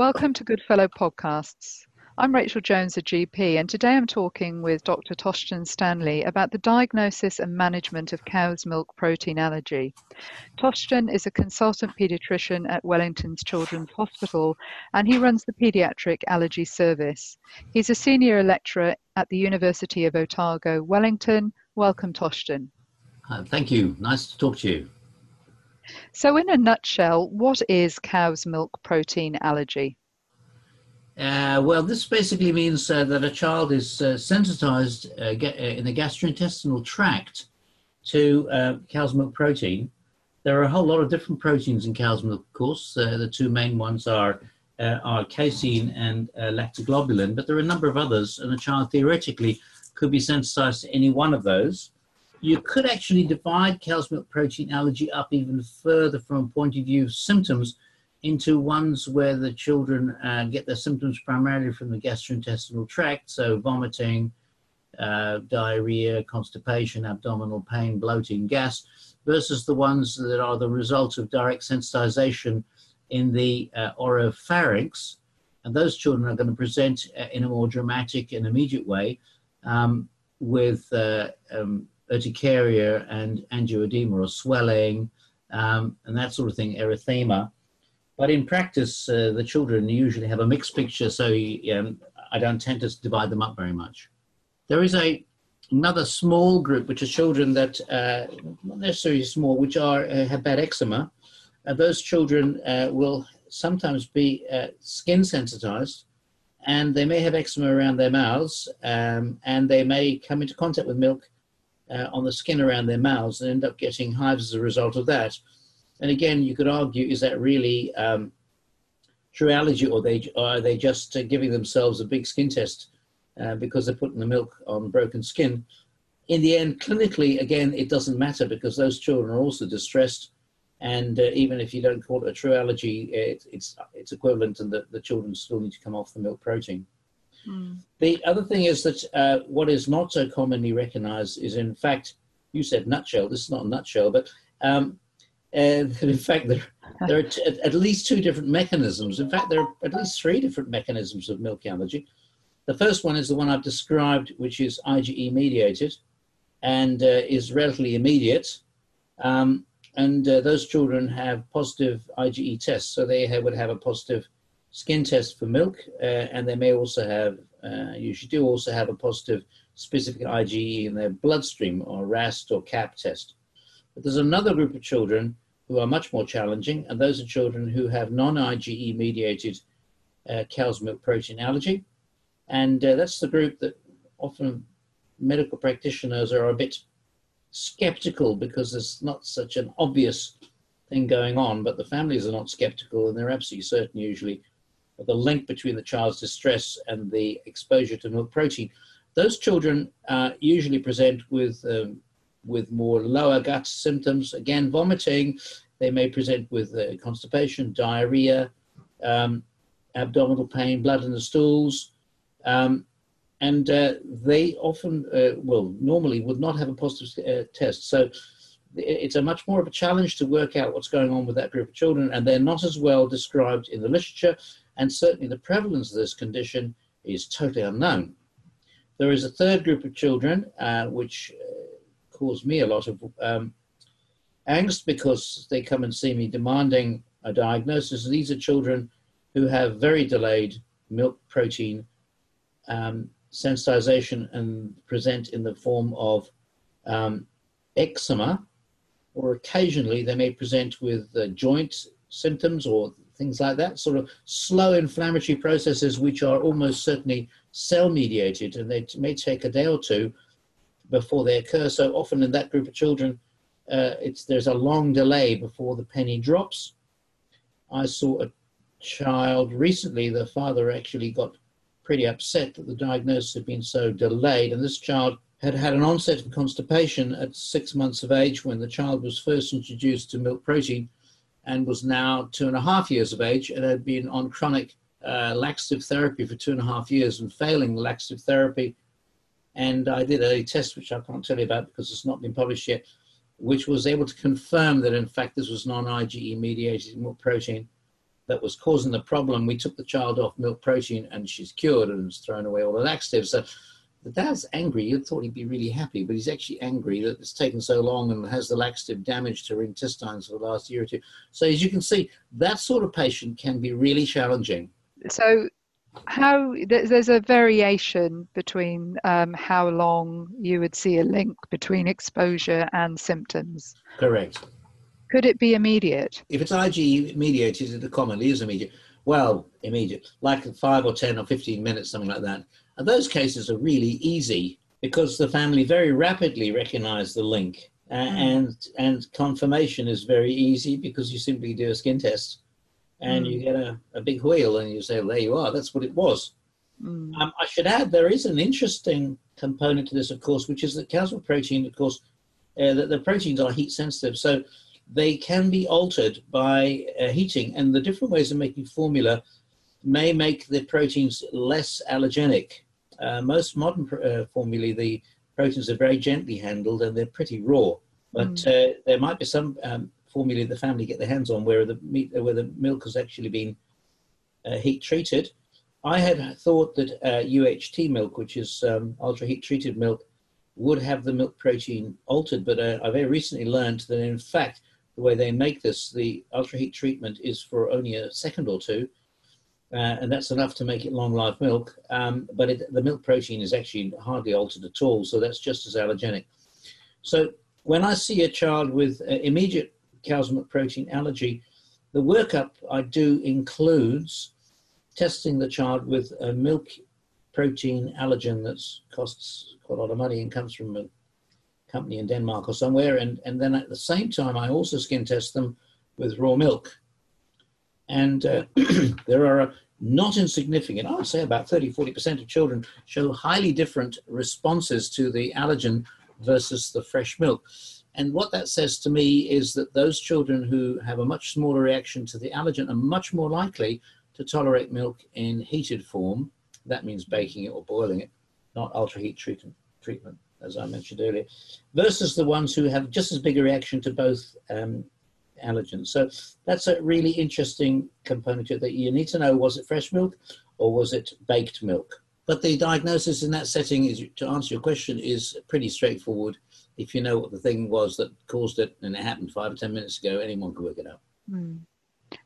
Welcome to Goodfellow Podcasts. I'm Rachel Jones, a GP, and today I'm talking with Dr. Thorsten Stanley about the diagnosis and management of cow's milk protein allergy. Thorsten is a consultant paediatrician at Wellington's Children's Hospital and he runs the Paediatric Allergy Service. He's a senior lecturer at the University of Otago, Wellington. Welcome, Thorsten. Uh, thank you. Nice to talk to you. So, in a nutshell, what is cow's milk protein allergy? Uh, well, this basically means uh, that a child is uh, sensitized uh, uh, in the gastrointestinal tract to uh, cow's milk protein. There are a whole lot of different proteins in cow's milk, of course. the two main ones are, are casein and lactoglobulin, but there are a number of others, and a child theoretically could be sensitized to any one of those you could actually divide cow's milk protein allergy up even further from a point of view of symptoms into ones where the children uh, get their symptoms primarily from the gastrointestinal tract, so vomiting, uh, diarrhea, constipation, abdominal pain, bloating, gas, versus the ones that are the result of direct sensitization in the uh, oropharynx. And those children are going to present uh, in a more dramatic and immediate way um, with uh, um, urticaria and angioedema or swelling um, and that sort of thing, erythema. But in practice, uh, the children usually have a mixed picture, so um, I don't tend to divide them up very much. There is a another small group, which are children that, uh, not necessarily small, which are uh, have bad eczema. those children uh, will sometimes be uh, skin sensitized, and they may have eczema around their mouths, um, and they may come into contact with milk uh, on the skin around their mouths and end up getting hives as a result of that. And again, you could argue, is that really um, true allergy or, they, or are they just uh, giving themselves a big skin test uh, because they're putting the milk on broken skin? In the end, clinically, again, it doesn't matter because those children are also distressed. And uh, even if you don't call it a true allergy, it, it's, it's equivalent and the, the children still need to come off the milk protein. The other thing is that uh, what is not so commonly recognized is, in fact, you said nutshell. This is not a nutshell, but um, uh, in fact, there, there are t- at least two different mechanisms. In fact, there are at least three different mechanisms of milk allergy. The first one is the one I've described, which is IgE mediated and uh, is relatively immediate. Um, and uh, those children have positive IgE tests, so they would have a positive skin test for milk, uh, and they may also have, uh, usually do also have a positive specific IgE in their bloodstream or RAST or CAP test. But there's another group of children who are much more challenging, and those are children who have non-IgE mediated uh, cow's milk protein allergy. And uh, that's the group that often medical practitioners are a bit skeptical because there's not such an obvious thing going on, but the families are not skeptical and they're absolutely certain usually the link between the child's distress and the exposure to milk protein. Those children uh, usually present with, um, with more lower gut symptoms, again, vomiting. They may present with uh, constipation, diarrhea, um, abdominal pain, blood in the stools. Um, and uh, they often, uh, well, normally would not have a positive uh, test. So it's a much more of a challenge to work out what's going on with that group of children, and they're not as well described in the literature and certainly the prevalence of this condition is totally unknown. There is a third group of children uh, which uh, cause me a lot of um, angst because they come and see me demanding a diagnosis. These are children who have very delayed milk protein um, sensitization and present in the form of um, eczema, or occasionally they may present with uh, joint symptoms or things like that, sort of slow inflammatory processes which are almost certainly cell mediated and they may take a day or two before they occur. So often in that group of children, uh, it's, there's a long delay before the penny drops. I saw a child recently, the father actually got pretty upset that the diagnosis had been so delayed, and this child had had an onset of constipation at six months of age when the child was first introduced to milk protein and was now two and a half years of age and had been on chronic uh, laxative therapy for two and a half years and failing laxative therapy. And I did a test, which I can't tell you about because it's not been published yet, which was able to confirm that in fact this was non IgE mediated milk protein. that was causing the problem. We took the child off milk protein and she's cured and has thrown away all the laxatives. So the dad's angry. You thought he'd be really happy, but he's actually angry that it's taken so long and has the laxative damage to her intestines for the last year or two. So as you can see, that sort of patient can be really challenging. So how there's a variation between um, how long you would see a link between exposure and symptoms. Correct. Could it be immediate? If it's IgE mediated, is it commonly is immediate. Well, immediate, like five or 10 or 15 minutes, something like that. And those cases are really easy because the family very rapidly recognize the link. Uh, mm. and and confirmation is very easy because you simply do a skin test and mm. you get a, a big wheal and you say, well, there you are, that's what it was. Mm. Um, I should add there is an interesting component to this, of course, which is that calcium protein, of course, uh, the, the, proteins are heat sensitive. So they can be altered by uh, heating, and the different ways of making formula may make the proteins less allergenic. Uh, most modern uh, formulae, the proteins are very gently handled and they're pretty raw. But mm. uh, there might be some um, formula the family get their hands on where the meat, where the milk has actually been uh, heat treated. I had thought that uh, UHT milk, which is um, ultra heat treated milk, would have the milk protein altered, but uh, I very recently learned that in fact the way they make this, the ultra heat treatment is for only a second or two, uh, and that's enough to make it long life milk. Um, but it, the milk protein is actually hardly altered at all, so that's just as allergenic. So when I see a child with uh, immediate cow's milk protein allergy, the workup I do includes testing the child with a milk protein allergen that costs quite a lot of money and comes from a company in Denmark or somewhere. And, and then at the same time, I also skin test them with raw milk. And uh, there are not insignificant, I would say about 30, 40% of children show highly different responses to the allergen versus the fresh milk. And what that says to me is that those children who have a much smaller reaction to the allergen are much more likely to tolerate milk in heated form. That means baking it or boiling it, not ultra heat treatment, treatment as I mentioned earlier, versus the ones who have just as big a reaction to both um, allergens. So that's a really interesting component that you need to know was it fresh milk or was it baked milk? But the diagnosis in that setting is to answer your question is pretty straightforward if you know what the thing was that caused it and it happened five or ten minutes ago, anyone could work it out. Mm.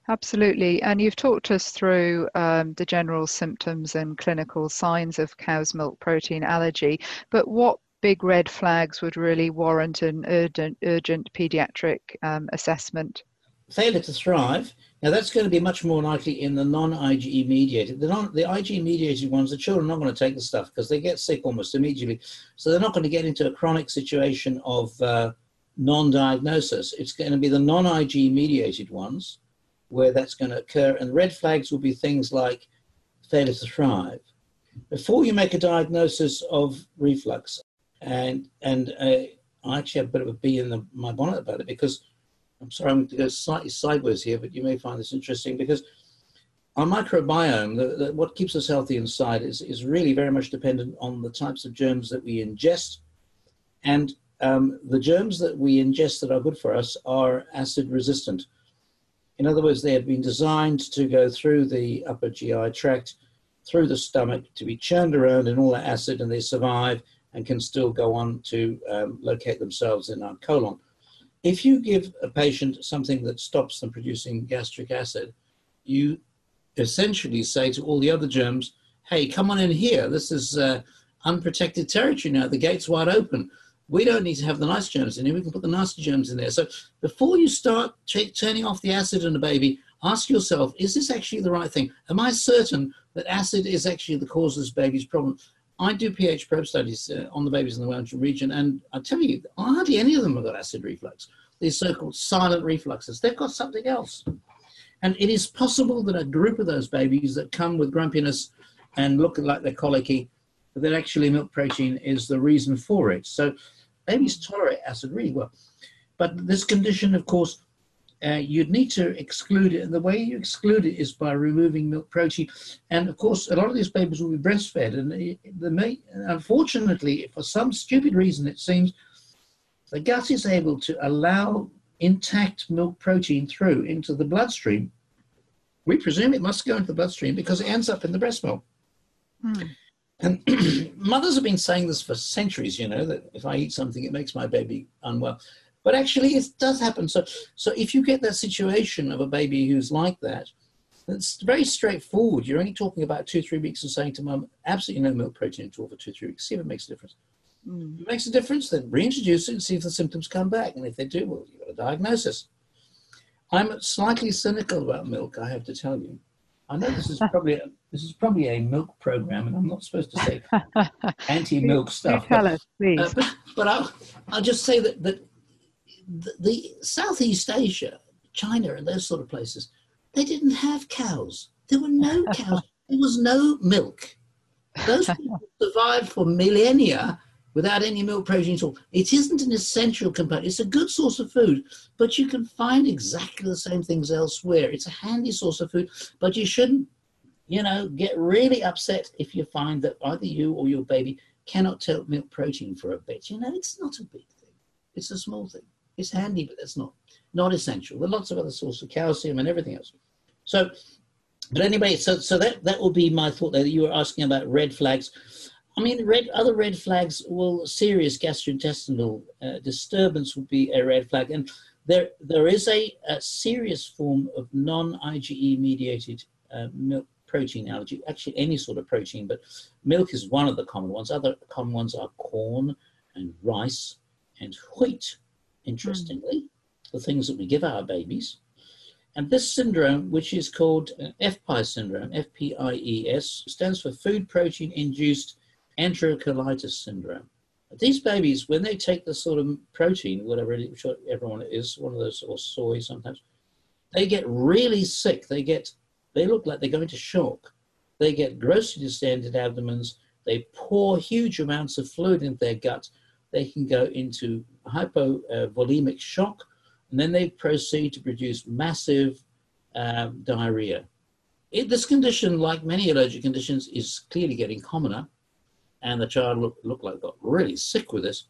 Absolutely. And you've talked us through um, the general symptoms and clinical signs of cow's milk protein allergy, but what big red flags would really warrant an urgent, urgent pediatric um, assessment? Failure to thrive now that's going to be much more likely in the non-IgE mediated. The, non, the IgE mediated ones, the children are not going to take the stuff because they get sick almost immediately. So they're not going to get into a chronic situation of uh, non-diagnosis. It's going to be the non-IgE mediated ones where that's going to occur. And red flags will be things like failure to thrive. Before you make a diagnosis of reflux, and and uh, I actually have a bit of a bee in the, my bonnet about it because I'm sorry, I'm going to go slightly sideways here, but you may find this interesting because our microbiome, the, the, what keeps us healthy inside, is, is really very much dependent on the types of germs that we ingest. And um, the germs that we ingest that are good for us are acid resistant. In other words, they have been designed to go through the upper GI tract, through the stomach, to be churned around in all that acid, and they survive and can still go on to um, locate themselves in our colon. If you give a patient something that stops them producing gastric acid, you essentially say to all the other germs, hey, come on in here. This is uh, unprotected territory now. The gate's wide open. We don't need to have the nice germs in here. We can put the nasty germs in there. So before you start t- turning off the acid in a baby, ask yourself, is this actually the right thing? Am I certain that acid is actually the cause of this baby's problem? I do pH probe studies uh, on the babies in the Wellington region, and I tell you, hardly any of them have got acid reflux. These so-called silent refluxes, they've got something else. And it is possible that a group of those babies that come with grumpiness and look like they're colicky, that actually milk protein is the reason for it. So babies tolerate acid really well. But this condition, of course, uh, you'd need to exclude it. And the way you exclude it is by removing milk protein. And of course, a lot of these babies will be breastfed. And the may, unfortunately, for some stupid reason, it seems the gut is able to allow intact milk protein through into the bloodstream. we presume it must go into the bloodstream because it ends up in the breast milk. Hmm. And mothers have been saying this for centuries, you know, that if I eat something, it makes my baby unwell. But actually, it does happen. So, so if you get that situation of a baby who's like that, it's very straightforward. You're only talking about two, three weeks and saying to mum, absolutely no milk protein at all for two, three weeks. See if it makes a difference. Mm. If it makes a difference, then reintroduce it and see if the symptoms come back. And if they do, well, you've got a diagnosis. I'm slightly cynical about milk, I have to tell you. I know this is probably a, this is probably a milk program, and I'm not supposed to say anti-milk stuff. Tell but, us, please. Uh, but, but I'll, I'll just say that that the, the Southeast Asia, China, and those sort of places, they didn't have cows. There were no cows. there was no milk. Those people survived for millennia without any milk protein at all. It isn't an essential component. It's a good source of food, but you can find exactly the same things elsewhere. It's a handy source of food, but you shouldn't, you know, get really upset if you find that either you or your baby cannot take milk protein for a bit. You know, it's not a big thing. It's a small thing. It's handy, but it's not not essential. There are lots of other sources of calcium and everything else. So, but anyway, so so that that will be my thought there. That you were asking about red flags. I mean, red other red flags. Well, serious gastrointestinal uh, disturbance would be a red flag, and there there is a, a serious form of non-IgE mediated uh, milk protein allergy. Actually, any sort of protein, but milk is one of the common ones. Other common ones are corn and rice and wheat. Interestingly, mm. the things that we give our babies. And this syndrome, which is called FPI FPIES syndrome, F-P-I-E-S, stands for food protein induced enterocolitis syndrome. These babies, when they take the sort of protein, whatever it is, everyone is, one of those, or soy sometimes, they get really sick. They get, they look like they're going to shock. They get grossly distended abdomens. They pour huge amounts of fluid into their gut. They can go into hypovolemic shock, and then they proceed to produce massive um, diarrhea. It, this condition, like many allergic conditions, is clearly getting commoner and the child looked look like got really sick with this.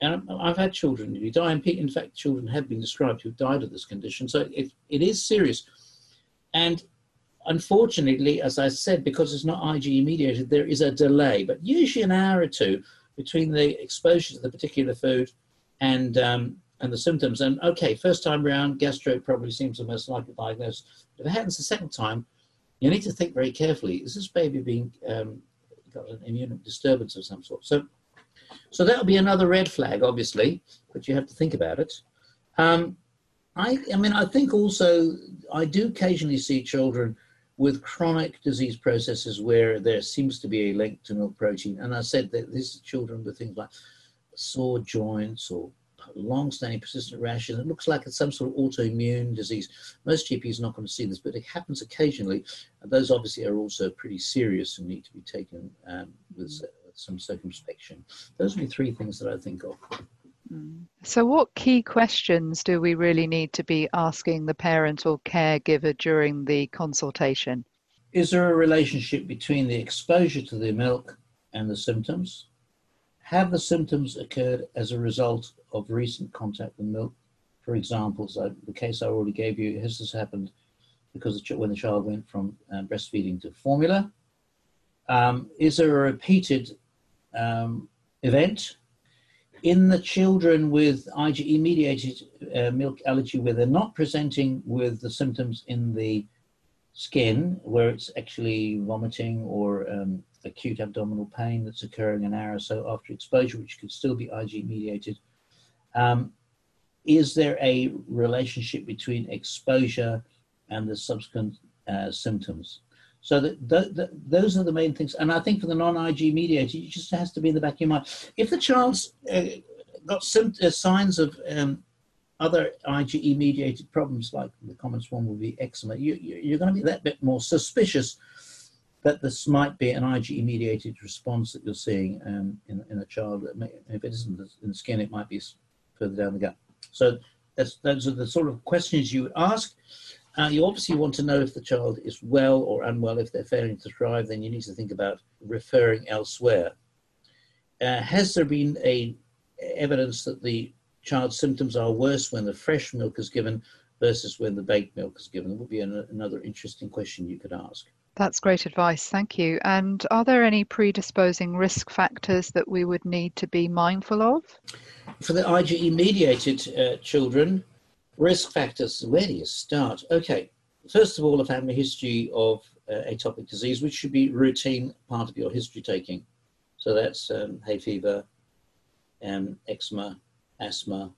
And I've had children who die, and in fact, children have been described who've died of this condition. So it, it is serious. And unfortunately, as I said, because it's not IgE mediated, there is a delay, but usually an hour or two between the exposure to the particular food and um, and the symptoms. And okay, first time around, gastro probably seems the most likely diagnosis. If it happens the second time, you need to think very carefully: is this baby being um, got an immune disturbance of some sort. So, so that'll be another red flag, obviously, but you have to think about it. Um, I, I mean, I think also I do occasionally see children with chronic disease processes where there seems to be a link to milk protein. And I said that these children with things like sore joints or long-standing persistent rashes. It looks like it's some sort of autoimmune disease. Most GPs are not going to see this, but it happens occasionally. And those obviously are also pretty serious and need to be taken um, with uh, some circumspection. Those are the three things that I think of. Mm. So, what key questions do we really need to be asking the parent or caregiver during the consultation? Is there a relationship between the exposure to the milk and the symptoms? Have the symptoms occurred as a result of recent contact with milk? For example, so the case I already gave you, has this happened because when the child went from uh, breastfeeding to formula? Um, is there a repeated um, event? In the children with IgE mediated uh, milk allergy, where they're not presenting with the symptoms in the skin, where it's actually vomiting or um, acute abdominal pain that's occurring an hour or so after exposure, which could still be IG mediated. Um, is there a relationship between exposure and the subsequent uh, symptoms? So that, th- th- those are the main things. And I think for the non-IG mediated, it just has to be in the back of your mind. If the child's uh, got sim- uh, signs of um, other IgE mediated problems, like the commonest one would be eczema, you, you're going to be that bit more suspicious that this might be an IgE mediated response that you're seeing um, in, in a child. If it isn't in the skin, it might be further down the gut. So those are the sort of questions you would ask. Uh, you obviously want to know if the child is well or unwell. If they're failing to thrive, then you need to think about referring elsewhere. Uh, has there been a evidence that the child's symptoms are worse when the fresh milk is given versus when the baked milk is given? That would be an, another interesting question you could ask. That's great advice. Thank you. And are there any predisposing risk factors that we would need to be mindful of? For the IgE mediated uh, children, risk factors, where do you start? Okay, first of all, a family history of uh, atopic disease, which should be routine part of your history taking. So that's um, hay fever, um, eczema, asthma,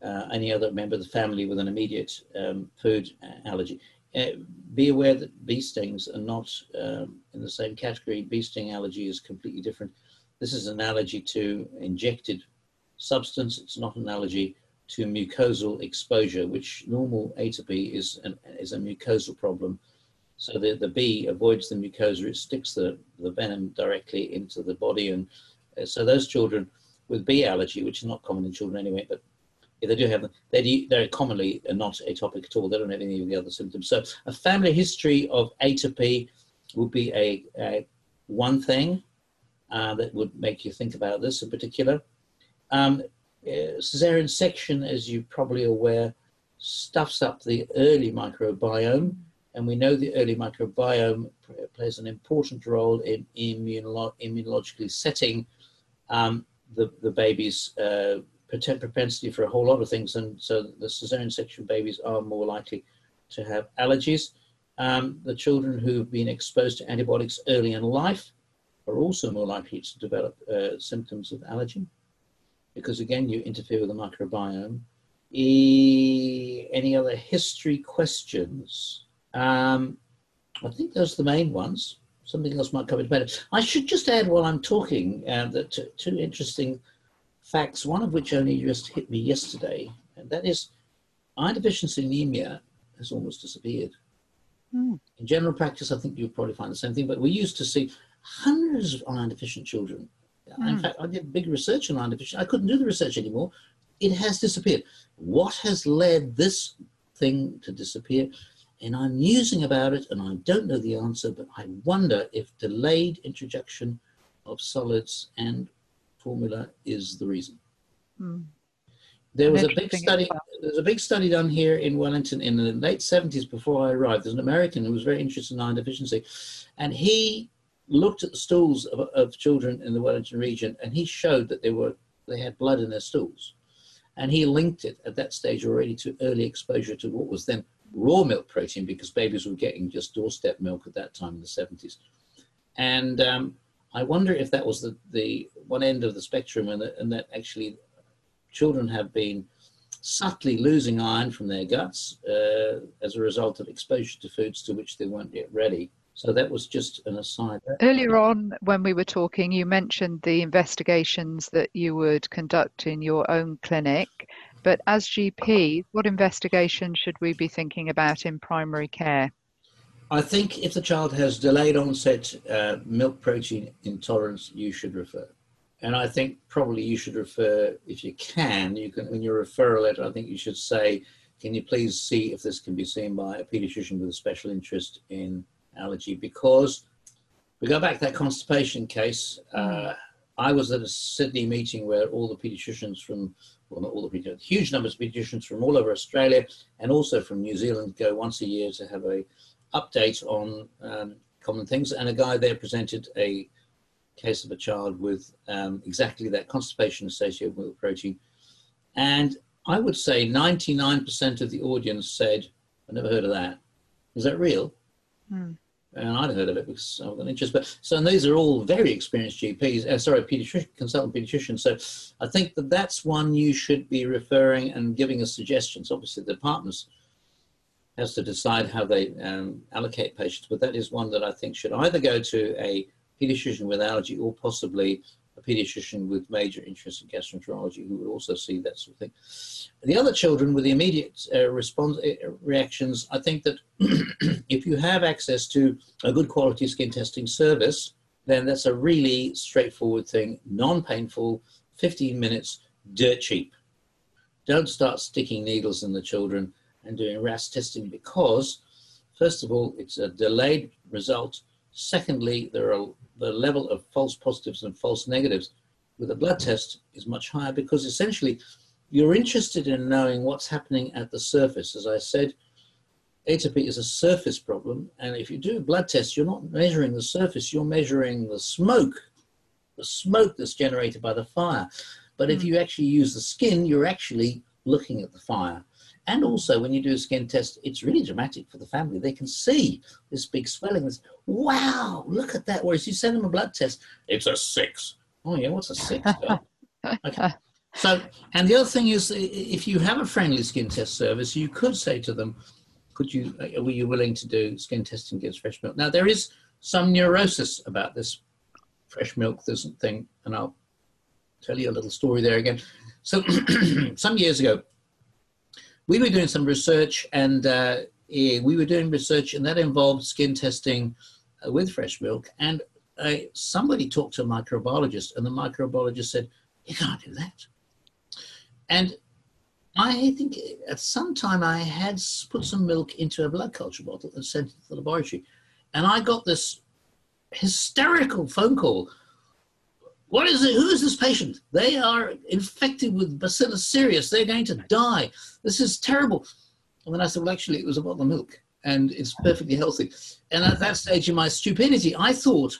uh, any other member of the family with an immediate um, food allergy. Uh, be aware that bee stings are not um, in the same category. Bee sting allergy is completely different. This is an allergy to injected substance. It's not an allergy to mucosal exposure, which normal atopy is, an, is a mucosal problem. So the, the bee avoids the mucosa, it sticks the, the venom directly into the body. And uh, so those children with bee allergy, which is not common in children anyway, but if they do have them, they they're commonly not atopic at all. They don't have any of the other symptoms. So a family history of atopy would be a, a one thing uh, that would make you think about this in particular. Um, uh, cesarean section, as you're probably aware, stuffs up the early microbiome, and we know the early microbiome plays an important role in immunolo- immunologically setting um, the, the baby's uh, propensity for a whole lot of things, and so the cesarean section babies are more likely to have allergies. Um, the children who've been exposed to antibiotics early in life are also more likely to develop uh, symptoms of allergy because, again, you interfere with the microbiome. E- any other history questions? Um, I think those are the main ones. Something else might come into better. I should just add while I'm talking uh, that two interesting facts, one of which only just hit me yesterday, and that is iron deficiency anemia has almost disappeared. Mm. In general practice, I think you'll probably find the same thing, but we used to see hundreds of iron deficient children. Mm. In hmm. fact, I did big research on iron deficiency. I couldn't do the research anymore. It has disappeared. What has led this thing to disappear? And I'm musing about it, and I don't know the answer, but I wonder if delayed introduction of solids and formula is the reason. Mm. There was a big study. There was a big study done here in Wellington in the late seventies before I arrived. There's an American who was very interested in iron deficiency, and he looked at the stools of, of children in the Wellington region, and he showed that they were they had blood in their stools, and he linked it at that stage already to early exposure to what was then raw milk protein because babies were getting just doorstep milk at that time in the seventies, and um, I wonder if that was the, the one end of the spectrum and that, and that actually children have been subtly losing iron from their guts uh, as a result of exposure to foods to which they weren't yet ready. So that was just an aside. Earlier on, when we were talking, you mentioned the investigations that you would conduct in your own clinic. But as GP, what investigation should we be thinking about in primary care? I think if the child has delayed onset uh, milk protein intolerance, you should refer. And I think probably you should refer, if you can, you can in your referral letter, I think you should say, can you please see if this can be seen by a pediatrician with a special interest in allergy? Because we go back to that constipation case. Uh, I was at a Sydney meeting where all the pediatricians from, well, not all the pediatricians, huge numbers of pediatricians from all over Australia and also from New Zealand go once a year to have a update on um, common things. And a guy there presented a case of a child with um, exactly that constipation associated with protein. And I would say 99% of the audience said, I never heard of that. Is that real? Mm. And I'd heard of it because I've got interest. But so and these are all very experienced GPs, uh, sorry, pediatrician, consultant pediatricians. So I think that that's one you should be referring and giving us suggestions. Obviously, the departments has to decide how they um, allocate patients, but that is one that I think should either go to a pediatrician with allergy or possibly a pediatrician with major interest in gastroenterology who would also see that sort of thing. The other children with the immediate uh, response uh, reactions, I think that if you have access to a good quality skin testing service, then that's a really straightforward thing, non-painful, 15 minutes, dirt cheap. Don't start sticking needles in the children and doing RAST testing because, first of all, it's a delayed result. Secondly, there are the level of false positives and false negatives with a blood test is much higher because essentially you're interested in knowing what's happening at the surface. As I said, atopy is a surface problem, and if you do a blood test, you're not measuring the surface, you're measuring the smoke, the smoke that's generated by the fire. But if hmm. you actually use the skin, you're actually looking at the fire. And also, when you do a skin test, it's really dramatic for the family. They can see this big swelling. This, wow, look at that. Whereas you send them a blood test, it's a six. Oh, yeah, what's a six? okay. So, and the other thing is, if you have a friendly skin test service, you could say to them, could you, uh, were you willing to do skin testing against fresh milk? Now, there is some neurosis about this fresh milk thing, and I'll tell you a little story there again. So, some years ago, we were doing some research, and uh, we were doing research, and that involved skin testing uh, with fresh milk. And uh, somebody talked to a microbiologist, and the microbiologist said, "You can't do that." And I think at some time I had put some milk into a blood culture bottle and sent it to the laboratory, and I got this hysterical phone call what is it? Who is this patient? They are infected with Bacillus cereus. They're going to die. This is terrible. And then I said, well, actually, it was about the milk, and it's perfectly healthy. And at that stage, in my stupidity, I thought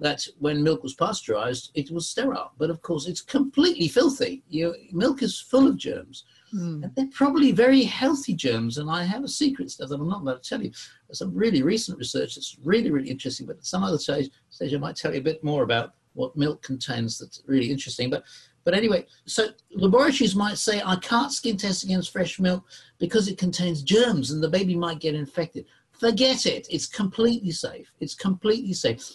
that when milk was pasteurized, it was sterile. But of course, it's completely filthy. You, milk is full of germs. Mm. And they're probably very healthy germs. And I have a secret stuff that I'm not going to tell you. There's some really recent research that's really, really interesting. But at some other stage, stage I might tell you a bit more about what milk contains that's really interesting. But but anyway, so laboratories might say I can't skin test against fresh milk because it contains germs and the baby might get infected. Forget it. It's completely safe. It's completely safe.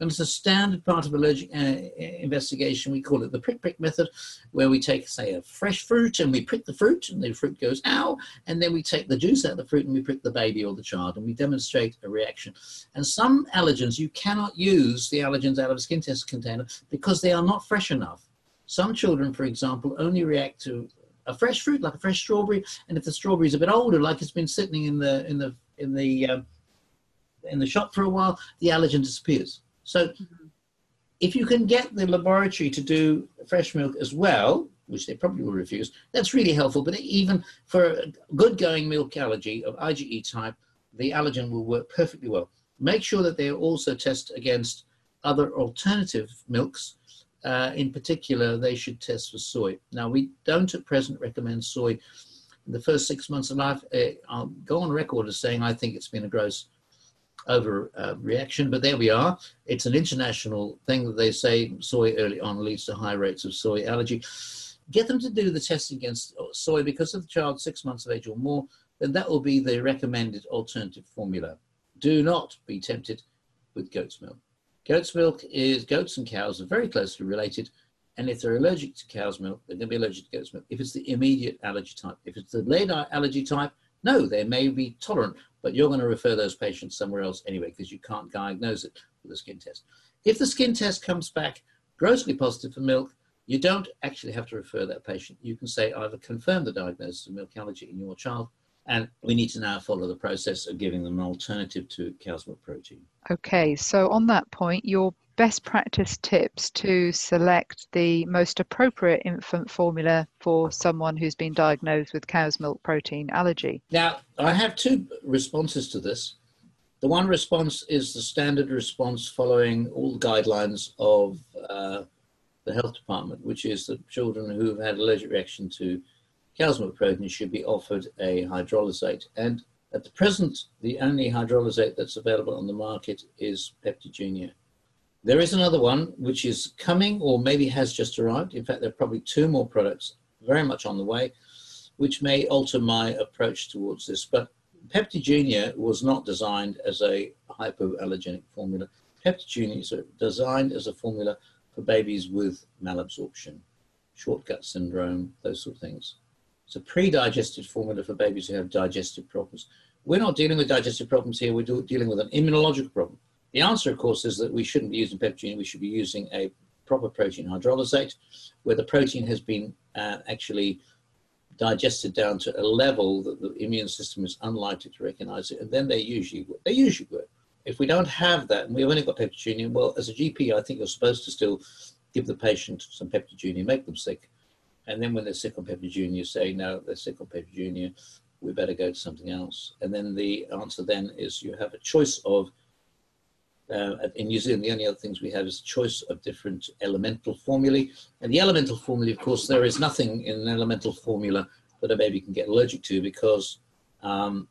And it's a standard part of allergic uh, investigation. We call it the prick prick method, where we take, say, a fresh fruit and we prick the fruit, and the fruit goes ow, and then we take the juice out of the fruit and we prick the baby or the child, and we demonstrate a reaction. And some allergens you cannot use the allergens out of a skin test container because they are not fresh enough. Some children, for example, only react to a fresh fruit, like a fresh strawberry, and if the strawberry is a bit older, like it's been sitting in the in the in the uh, in the shop for a while, the allergen disappears. So mm-hmm. if you can get the laboratory to do fresh milk as well, which they probably will refuse, that's really helpful. But even for a good going milk allergy of IgE type, the allergen will work perfectly well. Make sure that they also test against other alternative milks. Uh, in particular, they should test for soy. Now, we don't at present recommend soy in the first six months of life. Uh, I'll go on record as saying I think it's been a gross overreaction, uh, but there we are. It's an international thing that they say soy early on leads to high rates of soy allergy. Get them to do the test against soy because of the child six months of age or more, then that will be the recommended alternative formula. Do not be tempted with goat's milk. Goat's milk is, goats and cows are very closely related, and if they're allergic to cow's milk, they're going to be allergic to goat's milk. If it's the immediate allergy type, if it's the late allergy type, no, they may be tolerant, but you're going to refer those patients somewhere else anyway because you can't diagnose it with a skin test. If the skin test comes back grossly positive for milk, you don't actually have to refer that patient. You can say, I've confirmed the diagnosis of milk allergy in your child, and we need to now follow the process of giving them an alternative to cow's milk protein. Okay, so on that point, your best practice tips to select the most appropriate infant formula for someone who's been diagnosed with cow's milk protein allergy? Now, I have two responses to this. The one response is the standard response following all the guidelines of uh, the health department, which is that children who have had allergic reaction to milk should be offered a hydrolysate. And at the present, the only hydrolysate that's available on the market is Pepti-Junior. There is another one which is coming or maybe has just arrived. In fact, there are probably two more products very much on the way, which may alter my approach towards this. But Pepti-Junior was not designed as a hypoallergenic formula. Pepti-Junior is designed as a formula for babies with malabsorption, short gut syndrome, those sort of things. It's a pre-digested formula for babies who have digestive problems. We're not dealing with digestive problems here, we're dealing with an immunological problem. The answer, of course, is that we shouldn't be using peptidine. We should be using a proper protein hydrolysate, where the protein has been uh, actually digested down to a level that the immune system is unlikely to recognize it, and then they usually they usually work. If we don't have that, and we've only got peptidine, well, as a GP, I think you're supposed to still give the patient some peptidine, make them sick, And then when they're sick on Pepti-Junior, say, no, they're sick on Pepti-Junior, we better go to something else. And then the answer then is you have a choice of, uh, in New Zealand, the only other things we have is choice of different elemental formulae. And the elemental formulae, of course, there is nothing in an elemental formula that a baby can get allergic to because um,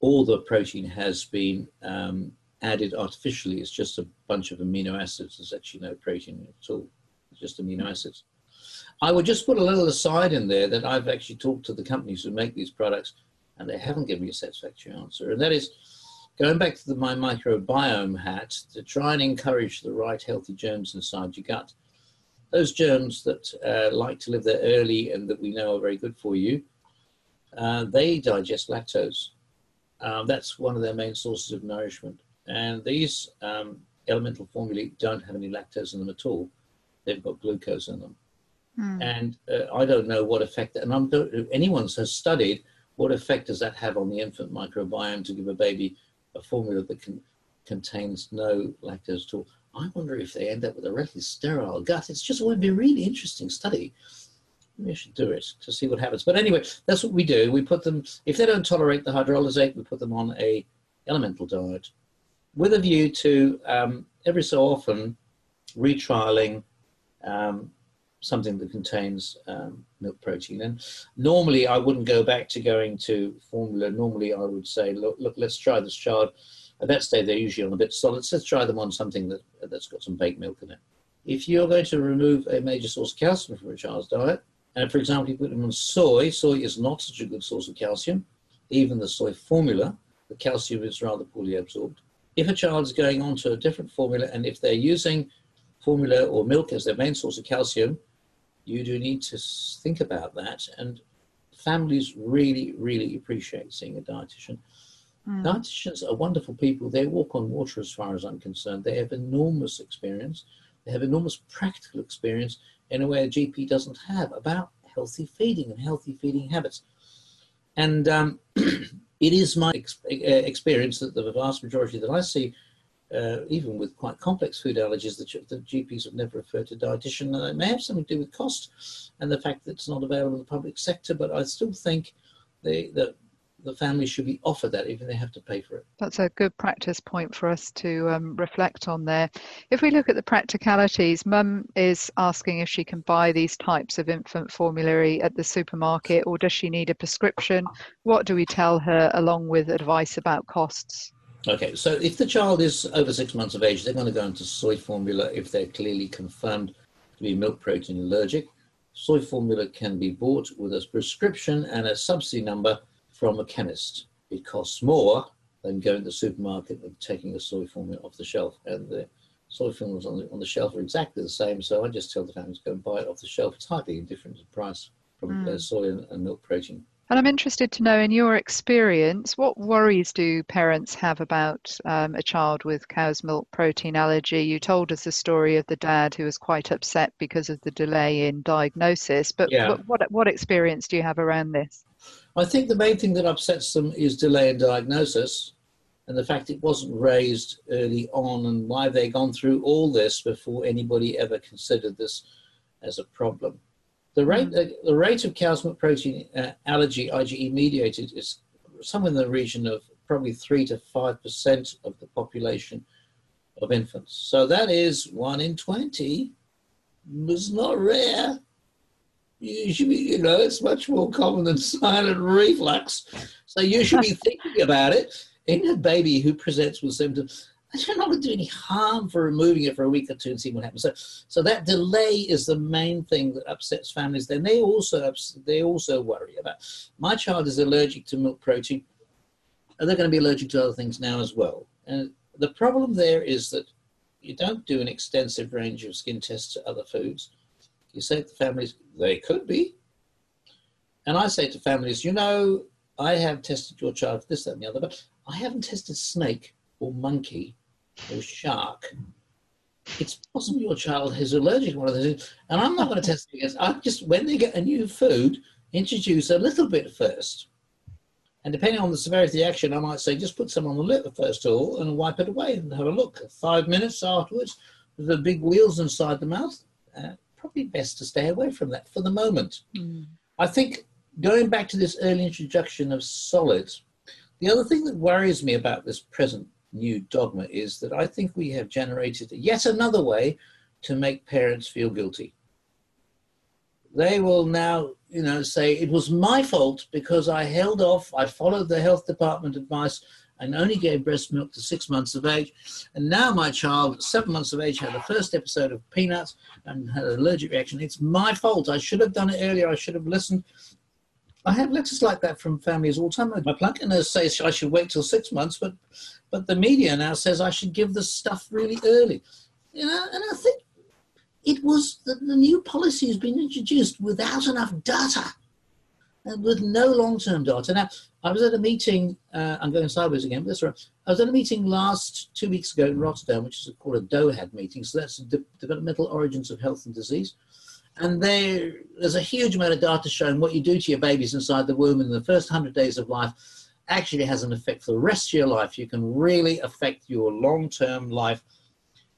all the protein has been um, added artificially. It's just a bunch of amino acids. There's actually no protein at all. It's just amino acids. I would just put a little aside in there that I've actually talked to the companies who make these products and they haven't given me a satisfactory answer. And that is going back to the, my microbiome hat to try and encourage the right healthy germs inside your gut. Those germs that uh, like to live there early and that we know are very good for you, uh, they digest lactose. Um, that's one of their main sources of nourishment. And these um, elemental formulae don't have any lactose in them at all. They've got glucose in them. Mm. And uh, I don't know what effect, and I don't, if anyone has studied what effect does that have on the infant microbiome to give a baby a formula that can, contains no lactose at all. I wonder if they end up with a relatively sterile gut. It's just would be a really interesting study. I should do it to see what happens. But anyway, that's what we do. We put them, if they don't tolerate the hydrolysate, we put them on a elemental diet with a view to um, every so often retrialing um, something that contains um, milk protein. And normally I wouldn't go back to going to formula. Normally I would say, look, look let's try this child. At that stage, they're usually on a bit solid. So let's try them on something that, that's got some baked milk in it. If you're going to remove a major source of calcium from a child's diet, and for example, you put them on soy, soy is not such a good source of calcium. Even the soy formula, the calcium is rather poorly absorbed. If a child is going on to a different formula, and if they're using formula or milk as their main source of calcium, you do need to think about that. And families really, really appreciate seeing a dietitian. Mm. Dietitians are wonderful people. They walk on water, as far as I'm concerned. They have enormous experience. They have enormous practical experience in a way a GP doesn't have about healthy feeding and healthy feeding habits. And um, it is my ex- experience that the vast majority that I see uh, even with quite complex food allergies, the, the GPs have never referred to dietitian. And it may have something to do with cost and the fact that it's not available in the public sector, but I still think they, the, the family should be offered that even if they have to pay for it. That's a good practice point for us to um, reflect on there. If we look at the practicalities, mum is asking if she can buy these types of infant formulary at the supermarket or does she need a prescription? What do we tell her along with advice about costs? Okay, so if the child is over six months of age, they're going to go into soy formula if they're clearly confirmed to be milk protein allergic. Soy formula can be bought with a prescription and a subsidy number from a chemist. It costs more than going to the supermarket and taking a soy formula off the shelf. And the soy formulas on the, on the shelf are exactly the same, so I just tell the families go and buy it off the shelf. It's hardly different in price from mm. uh, soy and, and milk protein. And I'm interested to know, in your experience, what worries do parents have about um, a child with cow's milk protein allergy? You told us the story of the dad who was quite upset because of the delay in diagnosis, but yeah. what, what, what experience do you have around this? I think the main thing that upsets them is delay in diagnosis and the fact it wasn't raised early on and why they've gone through all this before anybody ever considered this as a problem. The rate, mm. the rate of cow's milk protein uh, allergy, IgE mediated, is somewhere in the region of probably 3 to 5% of the population of infants. So that is 1 in 20. It's not rare. You should be, you know, it's much more common than silent reflux. So you should be thinking about it in a baby who presents with symptoms you're not going to do any harm for removing it for a week or two and seeing what happens. So, so that delay is the main thing that upsets families. Then they also they also worry about. My child is allergic to milk protein. Are they going to be allergic to other things now as well? And the problem there is that you don't do an extensive range of skin tests to other foods. You say to families, they could be. And I say to families, you know, I have tested your child for this, that, and the other, but I haven't tested snake or monkey or shark, it's possible your child is allergic to one of those. And I'm not going to test it against. I just when they get a new food, introduce a little bit first. And depending on the severity of the action, I might say just put some on the lip first of all and wipe it away and have a look. Five minutes afterwards, the big wheals inside the mouth, uh, probably best to stay away from that for the moment. Mm. I think going back to this early introduction of solids, the other thing that worries me about this present new dogma is that I think we have generated yet another way to make parents feel guilty. They will now, you know, say it was my fault because I held off, I followed the health department advice and only gave breast milk to six months of age. And now my child, seven months of age, had the first episode of peanuts and had an allergic reaction. It's my fault. I should have done it earlier. I should have listened. I have letters like that from families all the time. My Plunket nurse says I should wait till six months, but but the media now says I should give the stuff really early. You know, and I think it was the, the new policy has been introduced without enough data and with no long-term data. Now, I was at a meeting, uh, I'm going sideways again, but that's right. I was at a meeting last two weeks ago in Rotterdam, which is called a DOHAD meeting. So that's De- Developmental Origins of Health and Disease. And there, there's a huge amount of data showing what you do to your babies inside the womb in the first 100 days of life actually has an effect for the rest of your life. You can really affect your long-term life.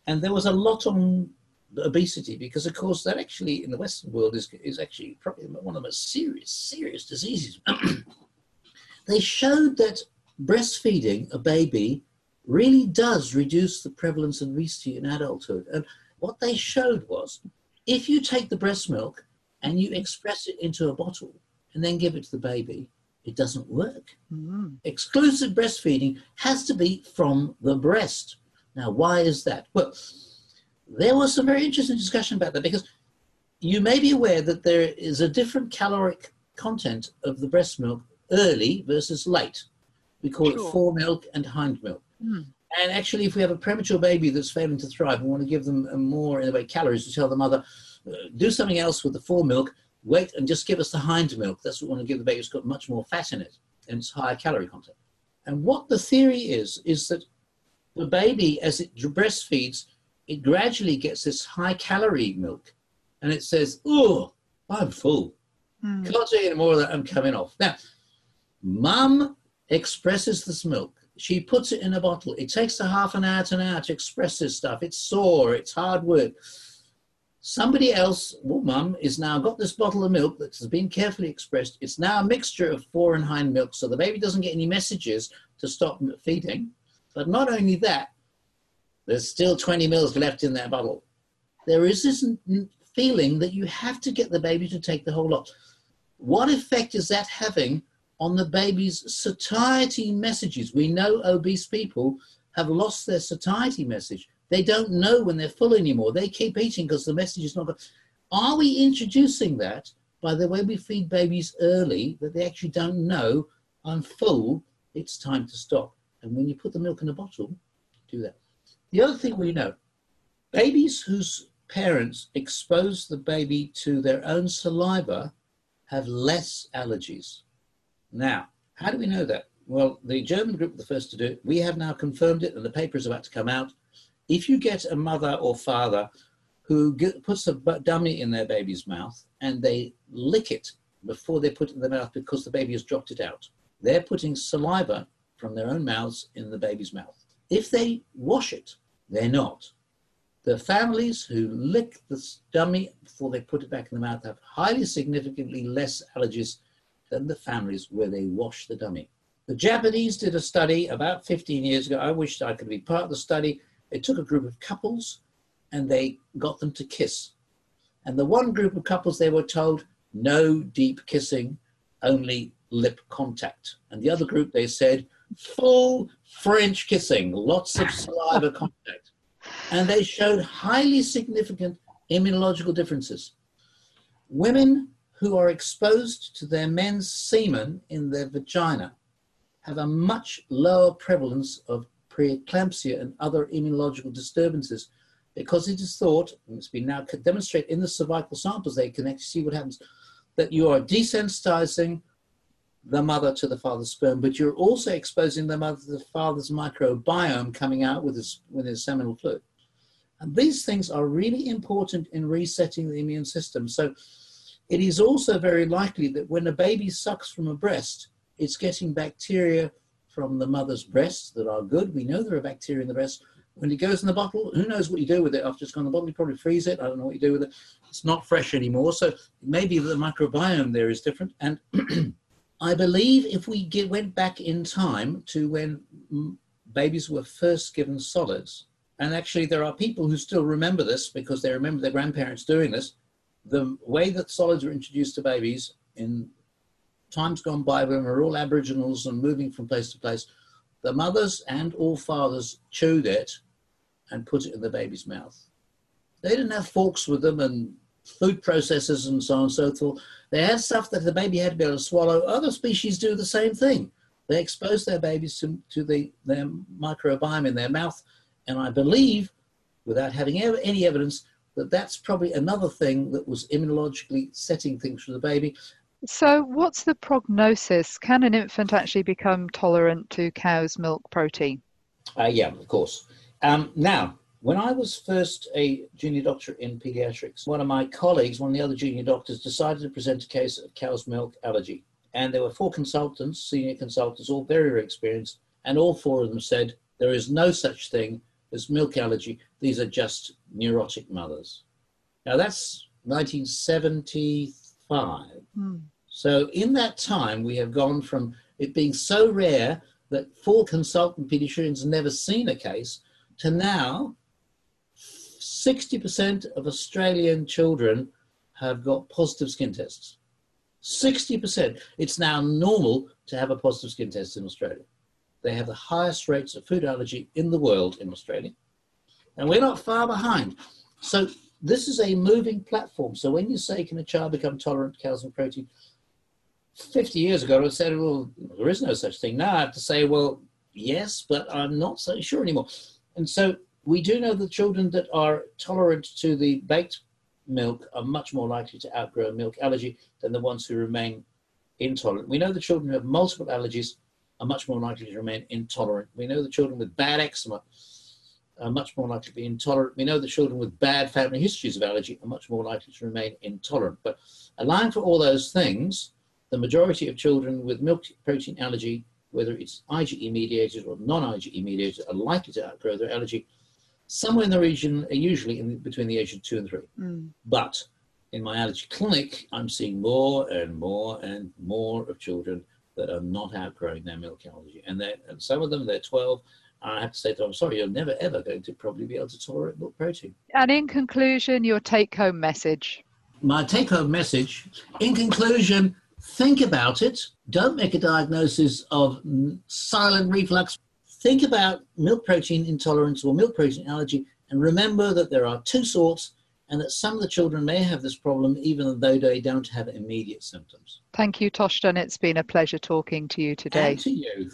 And there was a lot on obesity because of course that actually in the western world is, is actually probably one of the most serious serious diseases they showed that breastfeeding a baby really does reduce the prevalence of obesity in adulthood and what they showed was if you take the breast milk and you express it into a bottle and then give it to the baby it doesn't work Mm. exclusive breastfeeding has to be from the breast now why is that well there was some very interesting discussion about that because you may be aware that there is a different caloric content of the breast milk early versus late. We call Sure. it fore milk and hind milk. Mm. And actually, if we have a premature baby that's failing to thrive, we want to give them uh, more in the way calories to tell the mother, uh, do something else with the fore milk, wait and just give us the hind milk. That's what we want to give the baby. It's got much more fat in it and it's higher calorie content. And what the theory is, is that the baby, as it breastfeeds, it gradually gets this high calorie milk and it says, Oh, I'm full. Mm. Can't take any more of that. I'm coming off. Now, mum expresses this milk. She puts it in a bottle. It takes her half an hour to an hour to express this stuff. It's sore, it's hard work. Somebody else, well, mum, is now got this bottle of milk that has been carefully expressed. It's now a mixture of fore and hind milk, so the baby doesn't get any messages to stop feeding. But not only that, there's still 20 mils left in that bottle. There is this feeling that you have to get the baby to take the whole lot. What effect is that having on the baby's satiety messages? We know obese people have lost their satiety message. They don't know when they're full anymore. They keep eating because the message is not good. Are we introducing that by the way we feed babies early that they actually don't know I'm full, it's time to stop? And when you put the milk in a bottle, do that. The other thing we know babies whose parents expose the baby to their own saliva have less allergies. Now, how do we know that? Well, the German group were the first to do it. We have now confirmed it, and the paper is about to come out. If you get a mother or father who get, puts a dummy in their baby's mouth and they lick it before they put it in their mouth because the baby has dropped it out, they're putting saliva from their own mouths in the baby's mouth. If they wash it, they're not. The families who lick the dummy before they put it back in the mouth have highly significantly less allergies than the families where they wash the dummy. The Japanese did a study about 15 years ago. I wished I could be part of the study. They took a group of couples and they got them to kiss. And the one group of couples, they were told no deep kissing, only lip contact. And the other group, they said full French kissing, lots of saliva contact. And they showed highly significant immunological differences. Women who are exposed to their men's semen in their vagina have a much lower prevalence of preeclampsia and other immunological disturbances because it is thought, and it's been now demonstrated in the cervical samples, they can actually see what happens, that you are desensitizing the mother to the father's sperm, but you're also exposing the mother to the father's microbiome coming out with his, with his seminal fluid. And these things are really important in resetting the immune system. So it is also very likely that when a baby sucks from a breast, it's getting bacteria from the mother's breast that are good. We know there are bacteria in the breast, when it goes in the bottle, who knows what you do with it after it's gone in the bottle? You probably freeze it. I don't know what you do with it. It's not fresh anymore. So maybe the microbiome there is different. And I believe if we get, went back in time to when babies were first given solids, and actually there are people who still remember this because they remember their grandparents doing this, the way that solids were introduced to babies in times gone by when we were all aboriginals and moving from place to place, the mothers and all fathers chewed it and put it in the baby's mouth. They didn't have forks with them and food processors and so on and so forth. They had stuff that the baby had to be able to swallow. Other species do the same thing. They expose their babies to, to the, their microbiome in their mouth. And I believe, without having any evidence, that that's probably another thing that was immunologically setting things for the baby. So, what's the prognosis? Can an infant actually become tolerant to cow's milk protein? Uh, yeah, of course. Um, now, when I was first a junior doctor in pediatrics, one of my colleagues, one of the other junior doctors, decided to present a case of cow's milk allergy. And there were four consultants, senior consultants, all very, very experienced, and all four of them said there is no such thing as milk allergy. These are just neurotic mothers. Now that's 1975. Hmm. So in that time, we have gone from it being so rare that four consultant pediatricians never seen a case to now 60% of Australian children have got positive skin tests. 60%. It's now normal to have a positive skin test in Australia. They have the highest rates of food allergy in the world in Australia. And we're not far behind. So this is a moving platform. So when you say, can a child become tolerant to cow's milk protein? 50 years ago, I said, well, there is no such thing. Now I have to say, well, yes, but I'm not so sure anymore. And so we do know that children that are tolerant to the baked milk are much more likely to outgrow milk allergy than the ones who remain intolerant. We know the children who have multiple allergies are much more likely to remain intolerant. We know the children with bad eczema are much more likely to be intolerant. We know the children with bad family histories of allergy are much more likely to remain intolerant. But allowing for all those things, the majority of children with milk protein allergy, whether it's IgE mediated or non-IgE mediated, are likely to outgrow their allergy somewhere in the region, uh, usually in between the age of two and three. Mm. But in my allergy clinic, I'm seeing more and more and more of children that are not outgrowing their milk allergy. And, and some of them, they're 12. I have to say to them, I'm sorry, you're never ever going to probably be able to tolerate milk protein. And in conclusion, your take home message. My take home message, in conclusion, think about it. Don't make a diagnosis of silent reflux think about milk protein intolerance or milk protein allergy and remember that there are two sorts and that some of the children may have this problem even though they don't have immediate symptoms. Thank you, Thorsten. It's been a pleasure talking to you today. And to you.